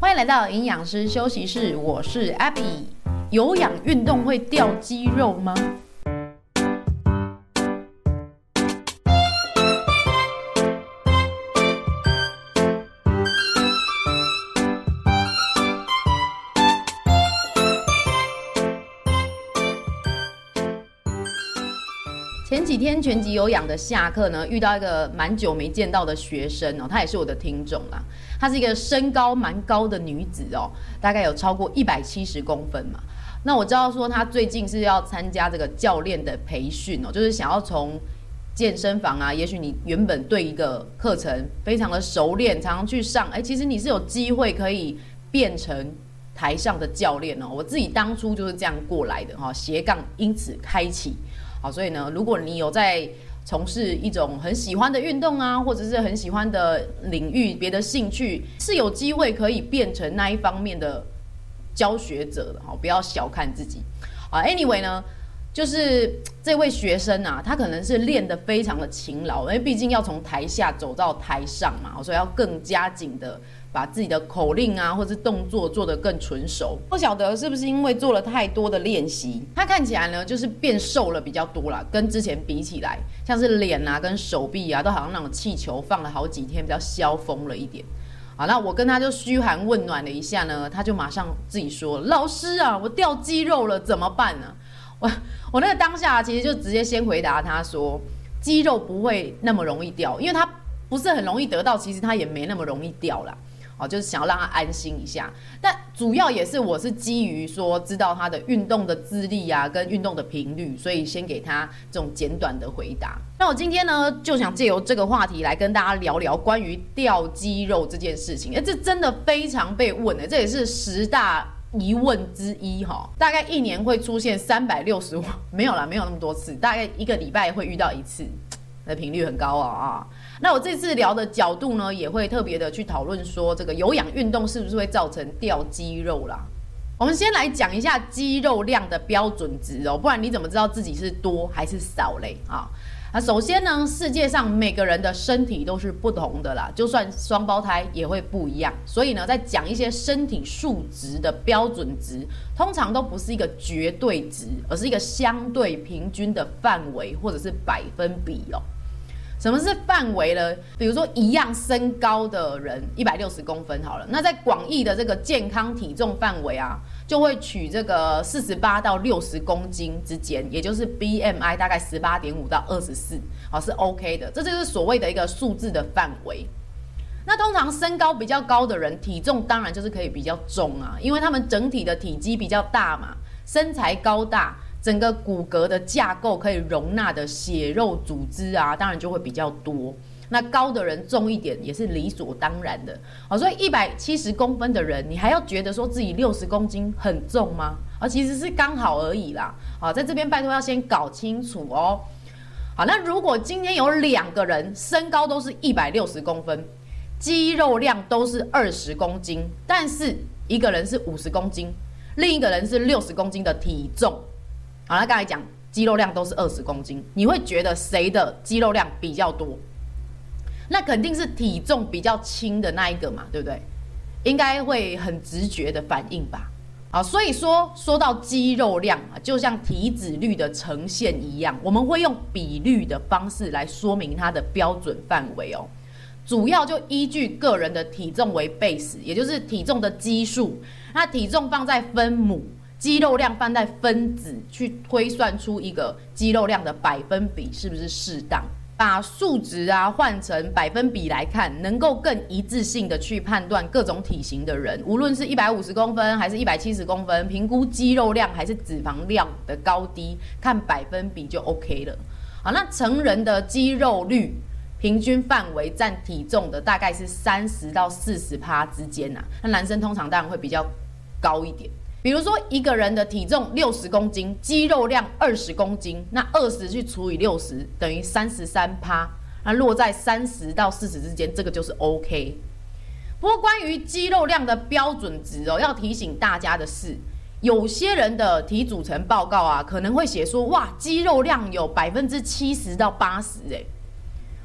欢迎来到营养师休息室，我是 Abby。有氧运动会掉肌肉吗？几天全集有氧的下课呢，遇到一个蛮久没见到的学生哦，她也是我的听众啦。她是一个身高蛮高的女子哦，大概有超过一百七十公分嘛。那我知道说她最近是要参加这个教练的培训哦，就是想要从健身房啊，也许你原本对一个课程非常的熟练，常常去上，哎，其实你是有机会可以变成台上的教练哦。我自己当初就是这样过来的哈，斜杠因此开启。好，所以呢，如果你有在从事一种很喜欢的运动啊，或者是很喜欢的领域，别的兴趣，是有机会可以变成那一方面的教学者的好，不要小看自己。啊，anyway 呢，就是这位学生啊，他可能是练得非常的勤劳，因为毕竟要从台下走到台上嘛，所以要更加紧的。把自己的口令啊，或者是动作做得更纯熟。不晓得是不是因为做了太多的练习，他看起来呢就是变瘦了比较多啦，跟之前比起来，像是脸啊跟手臂啊，都好像那种气球放了好几天，比较消风了一点。好，那我跟他就嘘寒问暖了一下呢，他就马上自己说：“老师啊，我掉肌肉了，怎么办呢？”我我那个当下其实就直接先回答他说：“肌肉不会那么容易掉，因为他不是很容易得到，其实他也没那么容易掉啦。”哦，就是想要让他安心一下，但主要也是我是基于说知道他的运动的资历啊，跟运动的频率，所以先给他这种简短的回答。那我今天呢，就想借由这个话题来跟大家聊聊关于掉肌肉这件事情。哎，这真的非常被问的，这也是十大疑问之一哈。大概一年会出现三百六十五，没有啦，没有那么多次，大概一个礼拜会遇到一次，的频率很高啊啊。那我这次聊的角度呢，也会特别的去讨论说，这个有氧运动是不是会造成掉肌肉啦？我们先来讲一下肌肉量的标准值哦，不然你怎么知道自己是多还是少嘞？啊，那首先呢，世界上每个人的身体都是不同的啦，就算双胞胎也会不一样。所以呢，在讲一些身体数值的标准值，通常都不是一个绝对值，而是一个相对平均的范围或者是百分比哦。什么是范围呢？比如说一样身高的人，一百六十公分好了，那在广义的这个健康体重范围啊，就会取这个四十八到六十公斤之间，也就是 BMI 大概十八点五到二十四，好，是 OK 的，这就是所谓的一个数字的范围。那通常身高比较高的人，体重当然就是可以比较重啊，因为他们整体的体积比较大嘛，身材高大。整个骨骼的架构可以容纳的血肉组织啊，当然就会比较多。那高的人重一点也是理所当然的。好，所以一百七十公分的人，你还要觉得说自己六十公斤很重吗？啊，其实是刚好而已啦。好，在这边拜托要先搞清楚哦。好，那如果今天有两个人身高都是一百六十公分，肌肉量都是二十公斤，但是一个人是五十公斤，另一个人是六十公斤的体重。好，那刚才讲肌肉量都是二十公斤，你会觉得谁的肌肉量比较多？那肯定是体重比较轻的那一个嘛，对不对？应该会很直觉的反应吧。好，所以说说到肌肉量啊，就像体脂率的呈现一样，我们会用比率的方式来说明它的标准范围哦。主要就依据个人的体重为 base，也就是体重的基数，那体重放在分母。肌肉量放在分子去推算出一个肌肉量的百分比是不是适当？把数值啊换成百分比来看，能够更一致性的去判断各种体型的人，无论是一百五十公分还是一百七十公分，评估肌肉量还是脂肪量的高低，看百分比就 OK 了。好，那成人的肌肉率平均范围占体重的大概是三十到四十趴之间呐，那男生通常当然会比较高一点。比如说一个人的体重六十公斤，肌肉量二十公斤，那二十去除以六十等于三十三趴，那落在三十到四十之间，这个就是 OK。不过关于肌肉量的标准值哦，要提醒大家的是，有些人的体组成报告啊，可能会写说哇，肌肉量有百分之七十到八十，哎，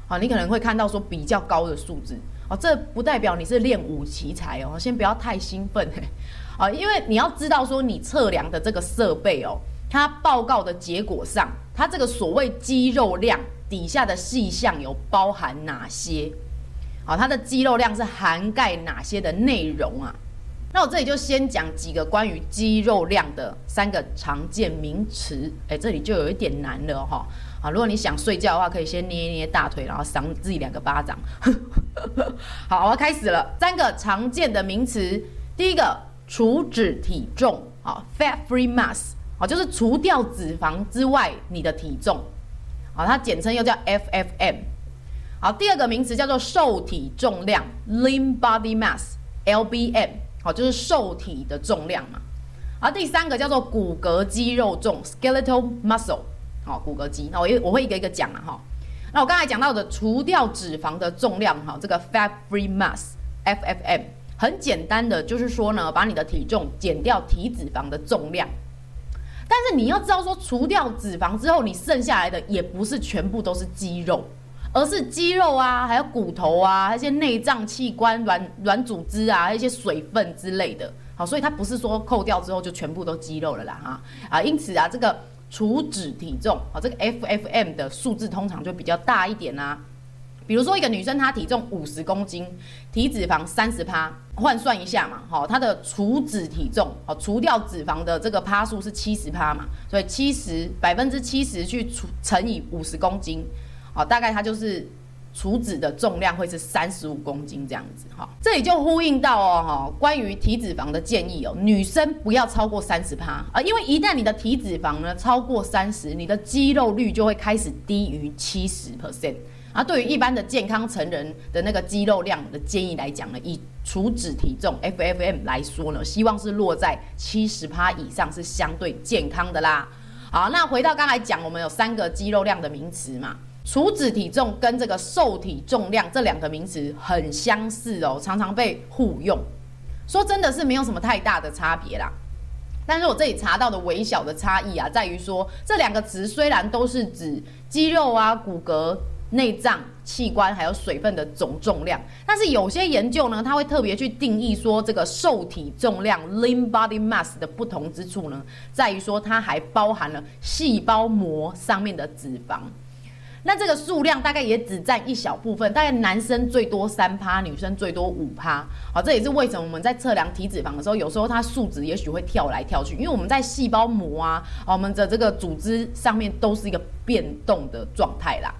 好，你可能会看到说比较高的数字。哦，这不代表你是练武奇才哦，先不要太兴奋，啊，因为你要知道说你测量的这个设备哦，它报告的结果上，它这个所谓肌肉量底下的细项有包含哪些？啊，它的肌肉量是涵盖哪些的内容啊？那我这里就先讲几个关于肌肉量的三个常见名词，哎，这里就有一点难了哈。如果你想睡觉的话，可以先捏一捏大腿，然后赏自己两个巴掌。好，我要开始了。三个常见的名词，第一个除脂体重，啊，fat-free mass，啊，就是除掉脂肪之外你的体重，啊，它简称又叫 FFM。好，第二个名词叫做瘦体重量，lean body mass，LBM，好，就是瘦体的重量嘛。而第三个叫做骨骼肌肉重，skeletal muscle。好，骨骼肌，那我一我会一个一个讲啊哈。那我刚才讲到的除掉脂肪的重量哈，这个 fat free mass FFM 很简单的就是说呢，把你的体重减掉体脂肪的重量。但是你要知道说，除掉脂肪之后，你剩下来的也不是全部都是肌肉，而是肌肉啊，还有骨头啊，一些内脏器官、软软组织啊，一些水分之类的。好，所以它不是说扣掉之后就全部都肌肉了啦哈啊，因此啊这个。除脂体重，啊，这个 FFM 的数字通常就比较大一点啊。比如说一个女生她体重五十公斤，体脂肪三十趴，换算一下嘛，好，她的除脂体重，好，除掉脂肪的这个趴数是七十趴嘛，所以七十百分之七十去除乘以五十公斤，好，大概她就是。除脂的重量会是三十五公斤这样子哈，这里就呼应到哦哈，关于体脂肪的建议哦，女生不要超过三十趴啊，因为一旦你的体脂肪呢超过三十，你的肌肉率就会开始低于七十 percent 啊。对于一般的健康成人的那个肌肉量的建议来讲呢，以除脂体重 FFM 来说呢，希望是落在七十趴以上是相对健康的啦。好，那回到刚才讲，我们有三个肌肉量的名词嘛。除脂体重跟这个瘦体重量这两个名词很相似哦，常常被互用。说真的是没有什么太大的差别啦。但是我这里查到的微小的差异啊，在于说这两个词虽然都是指肌肉啊、骨骼、内脏器官还有水分的总重量，但是有些研究呢，它会特别去定义说这个瘦体重量 （lean body mass） 的不同之处呢，在于说它还包含了细胞膜上面的脂肪。那这个数量大概也只占一小部分，大概男生最多三趴，女生最多五趴。好，这也是为什么我们在测量体脂肪的时候，有时候它数值也许会跳来跳去，因为我们在细胞膜啊，我们的这个组织上面都是一个变动的状态啦。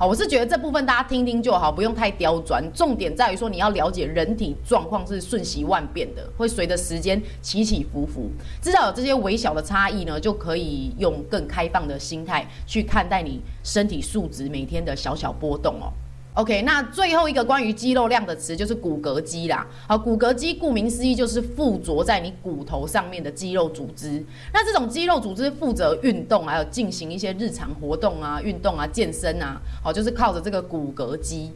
好，我是觉得这部分大家听听就好，不用太刁钻。重点在于说，你要了解人体状况是瞬息万变的，会随着时间起起伏伏。知道有这些微小的差异呢，就可以用更开放的心态去看待你身体数值每天的小小波动哦。OK，那最后一个关于肌肉量的词就是骨骼肌啦。好，骨骼肌顾名思义就是附着在你骨头上面的肌肉组织。那这种肌肉组织负责运动，还有进行一些日常活动啊、运动啊、健身啊。好，就是靠着这个骨骼肌。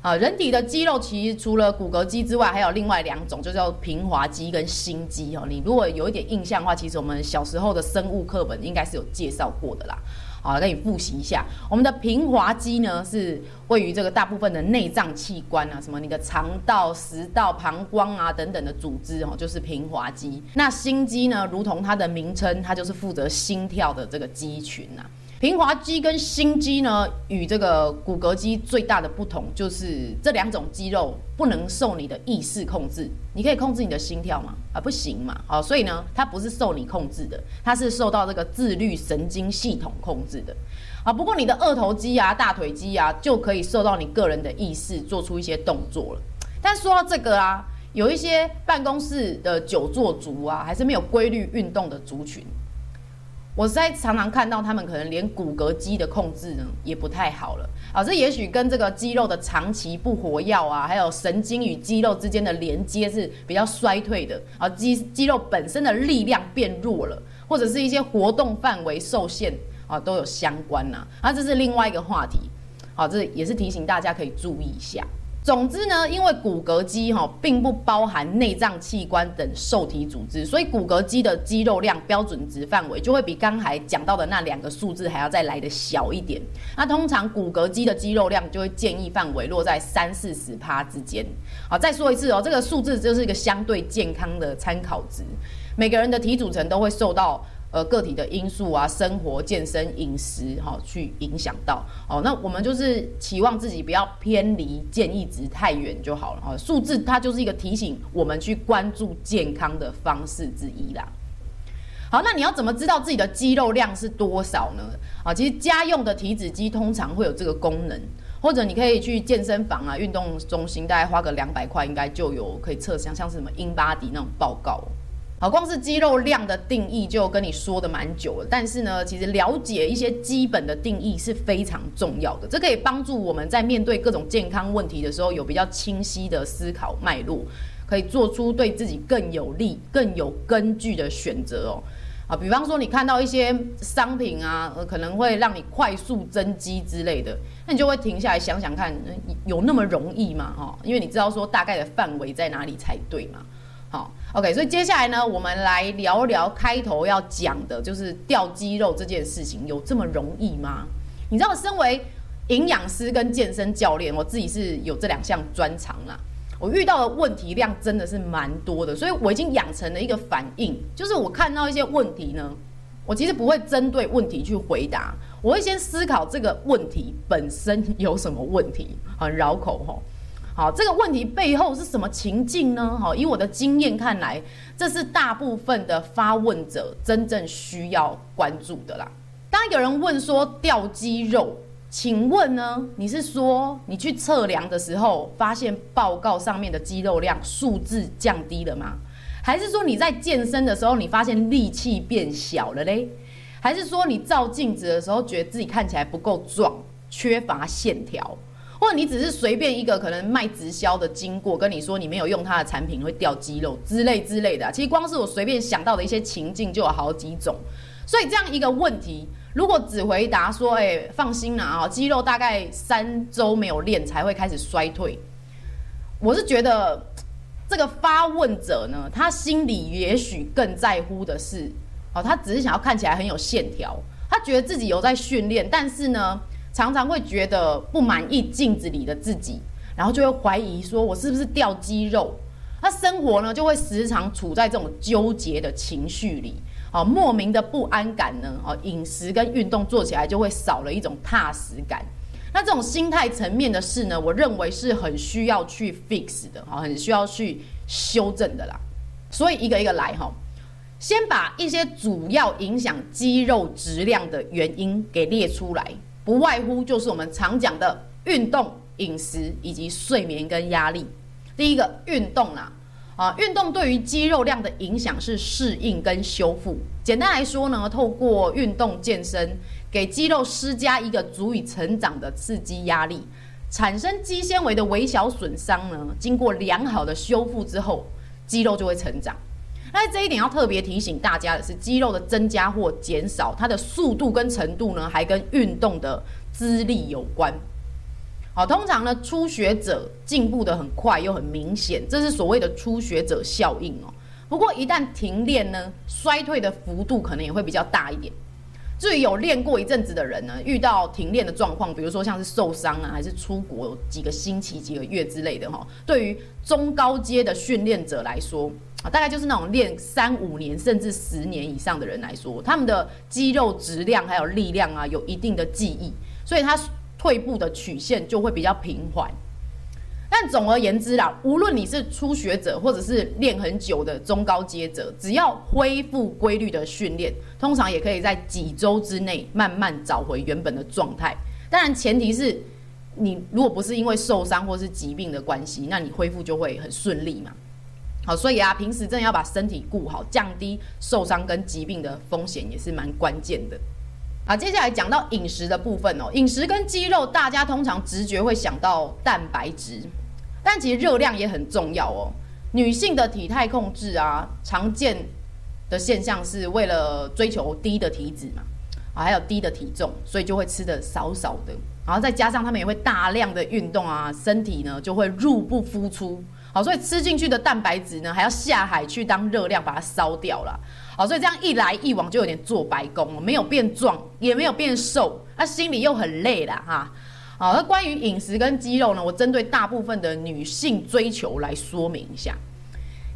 啊，人体的肌肉其实除了骨骼肌之外，还有另外两种，就叫平滑肌跟心肌。哦，你如果有一点印象的话，其实我们小时候的生物课本应该是有介绍过的啦。好，那你复习一下，我们的平滑肌呢是位于这个大部分的内脏器官啊，什么你的肠道、食道、膀胱啊等等的组织哦，就是平滑肌。那心肌呢，如同它的名称，它就是负责心跳的这个肌群啊。平滑肌跟心肌呢，与这个骨骼肌最大的不同就是这两种肌肉不能受你的意识控制。你可以控制你的心跳吗？啊，不行嘛。好，所以呢，它不是受你控制的，它是受到这个自律神经系统控制的。啊，不过你的二头肌啊、大腿肌啊，就可以受到你个人的意识做出一些动作了。但说到这个啊，有一些办公室的久坐族啊，还是没有规律运动的族群。我在常常看到他们可能连骨骼肌的控制呢也不太好了。啊，这也许跟这个肌肉的长期不活跃啊，还有神经与肌肉之间的连接是比较衰退的。啊，肌肌肉本身的力量变弱了，或者是一些活动范围受限啊，都有相关呐。啊，这是另外一个话题，好，这也是提醒大家可以注意一下。总之呢，因为骨骼肌哈并不包含内脏器官等受体组织，所以骨骼肌的肌肉量标准值范围就会比刚才讲到的那两个数字还要再来得小一点。那通常骨骼肌的肌肉量就会建议范围落在三四十趴之间。好，再说一次哦，这个数字就是一个相对健康的参考值。每个人的体组成都会受到。呃，个体的因素啊，生活、健身、饮食，哈、去影响到，哦，那我们就是期望自己不要偏离建议值太远就好了，哈、哦，数字它就是一个提醒我们去关注健康的方式之一啦。好，那你要怎么知道自己的肌肉量是多少呢？啊，其实家用的体脂机通常会有这个功能，或者你可以去健身房啊、运动中心，大概花个两百块，应该就有可以测像像是什么 InBody 那种报告。好，光是肌肉量的定义就跟你说的蛮久了，但是呢，其实了解一些基本的定义是非常重要的，这可以帮助我们在面对各种健康问题的时候有比较清晰的思考脉络，可以做出对自己更有利、更有根据的选择哦。啊，比方说你看到一些商品啊，可能会让你快速增肌之类的，那你就会停下来想想看，有那么容易吗？哈，因为你知道说大概的范围在哪里才对嘛。，OK，所以接下来呢，我们来聊聊开头要讲的，就是掉肌肉这件事情，有这么容易吗？你知道，身为营养师跟健身教练，我自己是有这两项专长啦。我遇到的问题量真的是蛮多的，所以我已经养成了一个反应，就是我看到一些问题呢，我其实不会针对问题去回答，我会先思考这个问题本身有什么问题，很绕口吼。好，这个问题背后是什么情境呢？好，以我的经验看来，这是大部分的发问者真正需要关注的啦。当有人问说掉肌肉，请问呢，你是说你去测量的时候，发现报告上面的肌肉量数字降低了吗？还是说你在健身的时候，你发现力气变小了嘞？还是说你照镜子的时候，觉得自己看起来不够壮，缺乏线条？或者你只是随便一个可能卖直销的经过跟你说，你没有用他的产品会掉肌肉之类之类的，其实光是我随便想到的一些情境就有好几种，所以这样一个问题，如果只回答说，哎，放心啦啊，肌肉大概三周没有练才会开始衰退，我是觉得这个发问者呢，他心里也许更在乎的是，哦，他只是想要看起来很有线条，他觉得自己有在训练，但是呢。常常会觉得不满意镜子里的自己，然后就会怀疑说：“我是不是掉肌肉？”那生活呢，就会时常处在这种纠结的情绪里，哦，莫名的不安感呢，哦，饮食跟运动做起来就会少了一种踏实感。那这种心态层面的事呢，我认为是很需要去 fix 的，哈，很需要去修正的啦。所以一个一个来，哈，先把一些主要影响肌肉质量的原因给列出来。不外乎就是我们常讲的运动、饮食以及睡眠跟压力。第一个运动啦，啊，运动对于肌肉量的影响是适应跟修复。简单来说呢，透过运动健身，给肌肉施加一个足以成长的刺激压力，产生肌纤维的微小损伤呢，经过良好的修复之后，肌肉就会成长。那这一点要特别提醒大家的是，肌肉的增加或减少，它的速度跟程度呢，还跟运动的资历有关。好，通常呢，初学者进步的很快又很明显，这是所谓的初学者效应哦。不过一旦停练呢，衰退的幅度可能也会比较大一点。最有练过一阵子的人呢，遇到停练的状况，比如说像是受伤啊，还是出国几个星期、几个月之类的哈，对于中高阶的训练者来说。啊，大概就是那种练三五年甚至十年以上的人来说，他们的肌肉质量还有力量啊，有一定的记忆，所以他退步的曲线就会比较平缓。但总而言之啦，无论你是初学者或者是练很久的中高阶者，只要恢复规律的训练，通常也可以在几周之内慢慢找回原本的状态。当然，前提是你如果不是因为受伤或是疾病的关系，那你恢复就会很顺利嘛。好，所以啊，平时真的要把身体顾好，降低受伤跟疾病的风险也是蛮关键的。好，接下来讲到饮食的部分哦，饮食跟肌肉，大家通常直觉会想到蛋白质，但其实热量也很重要哦。女性的体态控制啊，常见的现象是为了追求低的体脂嘛。啊，还有低的体重，所以就会吃得少少的。然后再加上他们也会大量的运动啊，身体呢就会入不敷出。好，所以吃进去的蛋白质呢，还要下海去当热量把它烧掉了。好，所以这样一来一往就有点做白工了，没有变壮，也没有变瘦，他心里又很累了哈。好，那关于饮食跟肌肉呢，我针对大部分的女性追求来说明一下。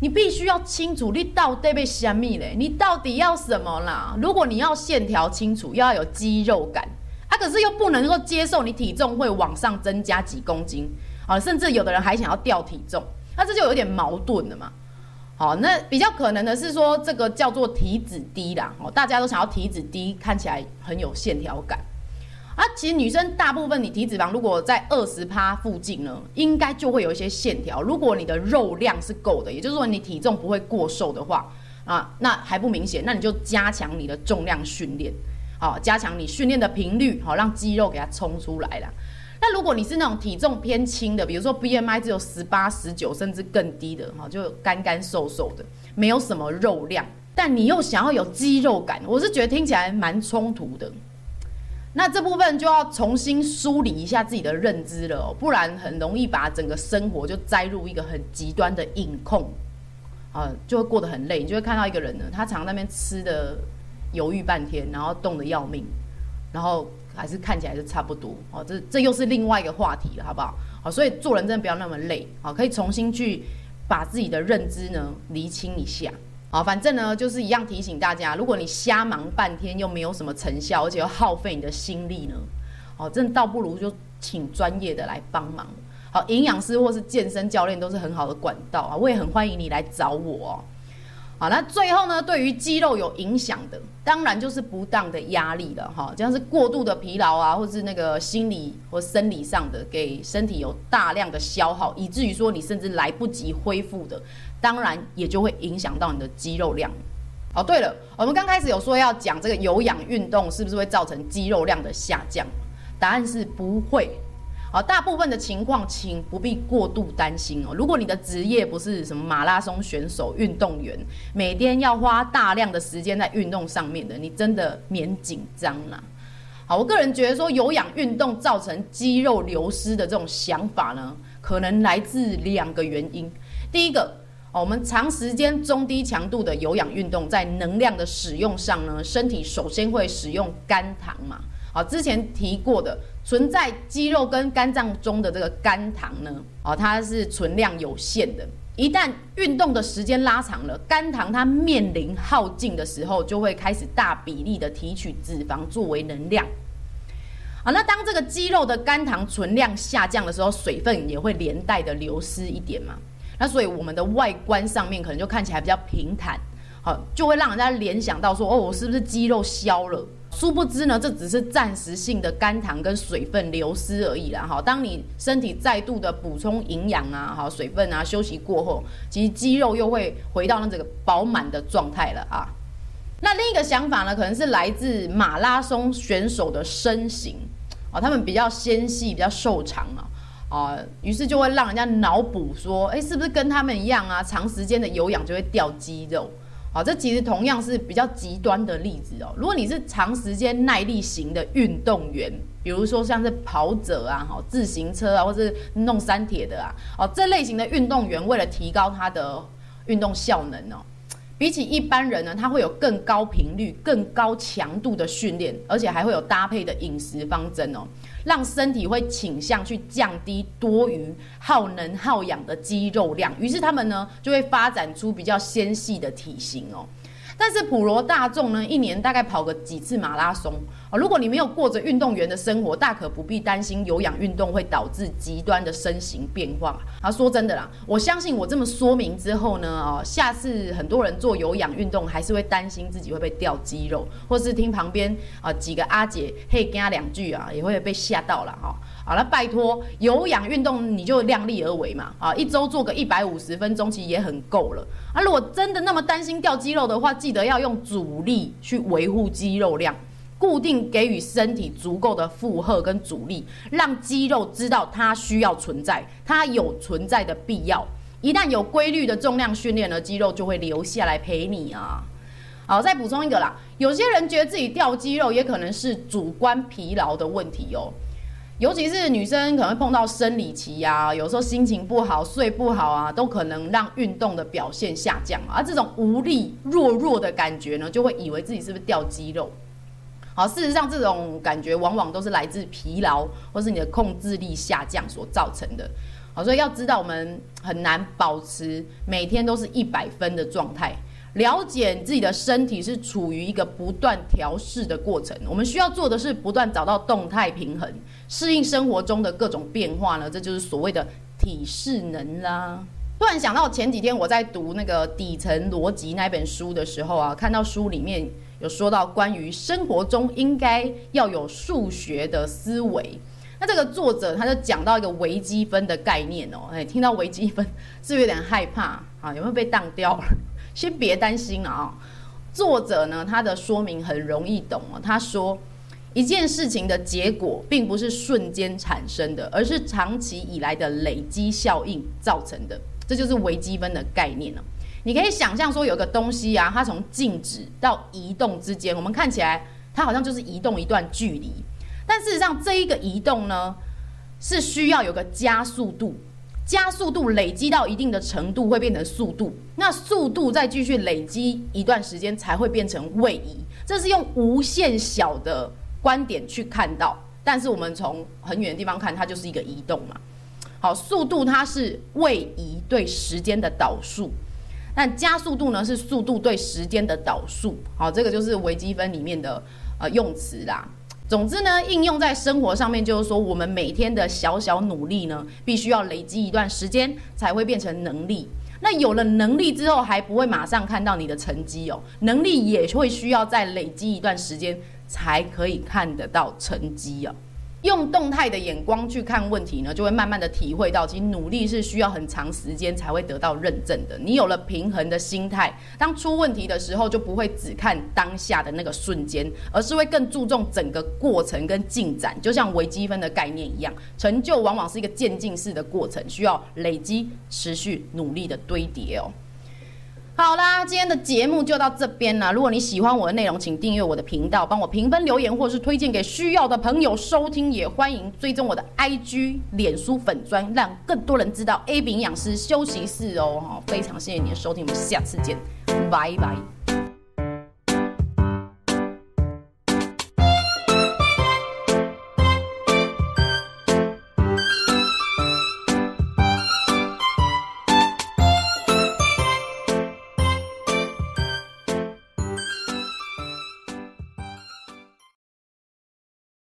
你必须要清楚，你到底被虾米嘞？你到底要什么啦？如果你要线条清楚，要有肌肉感，啊，可是又不能够接受你体重会往上增加几公斤，啊，甚至有的人还想要掉体重。那这就有点矛盾了嘛，好，那比较可能的是说，这个叫做体脂低啦，哦，大家都想要体脂低，看起来很有线条感，啊，其实女生大部分你体脂肪如果在二十趴附近呢，应该就会有一些线条。如果你的肉量是够的，也就是说你体重不会过瘦的话，啊，那还不明显，那你就加强你的重量训练，好，加强你训练的频率，好，让肌肉给它冲出来了。那如果你是那种体重偏轻的，比如说 BMI 只有十八、十九，甚至更低的，哈，就干干瘦瘦的，没有什么肉量，但你又想要有肌肉感，我是觉得听起来蛮冲突的。那这部分就要重新梳理一下自己的认知了哦，不然很容易把整个生活就栽入一个很极端的饮控，啊，就会过得很累。你就会看到一个人呢，他常在那边吃的犹豫半天，然后冻得要命，然后。还是看起来是差不多哦，这这又是另外一个话题了，好不好？好，所以做人真的不要那么累，好，可以重新去把自己的认知呢厘清一下，好，反正呢就是一样提醒大家，如果你瞎忙半天又没有什么成效，而且又耗费你的心力呢，哦，真的倒不如就请专业的来帮忙，好，营养师或是健身教练都是很好的管道啊，我也很欢迎你来找我哦。好，那最后呢，对于肌肉有影响的，当然就是不当的压力了哈，像是过度的疲劳啊，或是那个心理或生理上的，给身体有大量的消耗，以至于说你甚至来不及恢复的，当然也就会影响到你的肌肉量。哦，对了，我们刚开始有说要讲这个有氧运动是不是会造成肌肉量的下降？答案是不会。好，大部分的情况，请不必过度担心哦。如果你的职业不是什么马拉松选手、运动员，每天要花大量的时间在运动上面的，你真的免紧张啦。好，我个人觉得说有氧运动造成肌肉流失的这种想法呢，可能来自两个原因。第一个，我们长时间中低强度的有氧运动，在能量的使用上呢，身体首先会使用肝糖嘛。好，之前提过的。存在肌肉跟肝脏中的这个肝糖呢，哦，它是存量有限的。一旦运动的时间拉长了，肝糖它面临耗尽的时候，就会开始大比例的提取脂肪作为能量。好，那当这个肌肉的肝糖存量下降的时候，水分也会连带的流失一点嘛。那所以我们的外观上面可能就看起来比较平坦，好，就会让人家联想到说，哦，我是不是肌肉消了？殊不知呢，这只是暂时性的肝糖跟水分流失而已啦。哈，当你身体再度的补充营养啊，好水分啊，休息过后，其实肌肉又会回到那这个饱满的状态了啊。那另一个想法呢，可能是来自马拉松选手的身形啊，他们比较纤细，比较瘦长啊，啊，于是就会让人家脑补说，哎，是不是跟他们一样啊？长时间的有氧就会掉肌肉。好，这其实同样是比较极端的例子哦。如果你是长时间耐力型的运动员，比如说像是跑者啊、哈自行车啊，或是弄山铁的啊，哦这类型的运动员，为了提高他的运动效能哦，比起一般人呢，他会有更高频率、更高强度的训练，而且还会有搭配的饮食方针哦。让身体会倾向去降低多余耗能耗氧的肌肉量，于是他们呢就会发展出比较纤细的体型哦。但是普罗大众呢，一年大概跑个几次马拉松如果你没有过着运动员的生活，大可不必担心有氧运动会导致极端的身形变化。啊，说真的啦，我相信我这么说明之后呢，哦，下次很多人做有氧运动还是会担心自己会被掉肌肉，或是听旁边啊几个阿姐嘿跟他两句啊，也会被吓到了哈。好了，拜托，有氧运动你就量力而为嘛，啊，一周做个一百五十分钟其实也很够了。啊，如果真的那么担心掉肌肉的话，记得要用阻力去维护肌肉量，固定给予身体足够的负荷跟阻力，让肌肉知道它需要存在，它有存在的必要。一旦有规律的重量训练呢，肌肉就会留下来陪你啊。好，再补充一个啦，有些人觉得自己掉肌肉，也可能是主观疲劳的问题哦。尤其是女生可能会碰到生理期呀、啊，有时候心情不好、睡不好啊，都可能让运动的表现下降。而这种无力、弱弱的感觉呢，就会以为自己是不是掉肌肉。好，事实上这种感觉往往都是来自疲劳或是你的控制力下降所造成的。好，所以要知道我们很难保持每天都是一百分的状态。了解自己的身体是处于一个不断调试的过程，我们需要做的是不断找到动态平衡，适应生活中的各种变化呢，这就是所谓的体适能啦。突然想到前几天我在读那个底层逻辑那本书的时候啊，看到书里面有说到关于生活中应该要有数学的思维，那这个作者他就讲到一个微积分的概念哦，哎，听到微积分是不是有点害怕啊？有没有被当掉了？先别担心了啊，作者呢，他的说明很容易懂哦。他说，一件事情的结果并不是瞬间产生的，而是长期以来的累积效应造成的。这就是微积分的概念了。你可以想象说，有个东西啊，它从静止到移动之间，我们看起来它好像就是移动一段距离，但事实上这一个移动呢，是需要有个加速度。加速度累积到一定的程度会变成速度，那速度再继续累积一段时间才会变成位移。这是用无限小的观点去看到，但是我们从很远的地方看，它就是一个移动嘛。好，速度它是位移对时间的导数，但加速度呢是速度对时间的导数。好，这个就是微积分里面的呃用词啦。总之呢，应用在生活上面，就是说，我们每天的小小努力呢，必须要累积一段时间，才会变成能力。那有了能力之后，还不会马上看到你的成绩哦，能力也会需要再累积一段时间，才可以看得到成绩哦。用动态的眼光去看问题呢，就会慢慢的体会到，其实努力是需要很长时间才会得到认证的。你有了平衡的心态，当出问题的时候，就不会只看当下的那个瞬间，而是会更注重整个过程跟进展。就像微积分的概念一样，成就往往是一个渐进式的过程，需要累积、持续努力的堆叠哦。好啦，今天的节目就到这边啦。如果你喜欢我的内容，请订阅我的频道，帮我评分留言，或是推荐给需要的朋友收听。也欢迎追踪我的 IG、脸书粉专，让更多人知道 A 饼营养师休息室哦。非常谢谢你的收听，我们下次见，拜拜。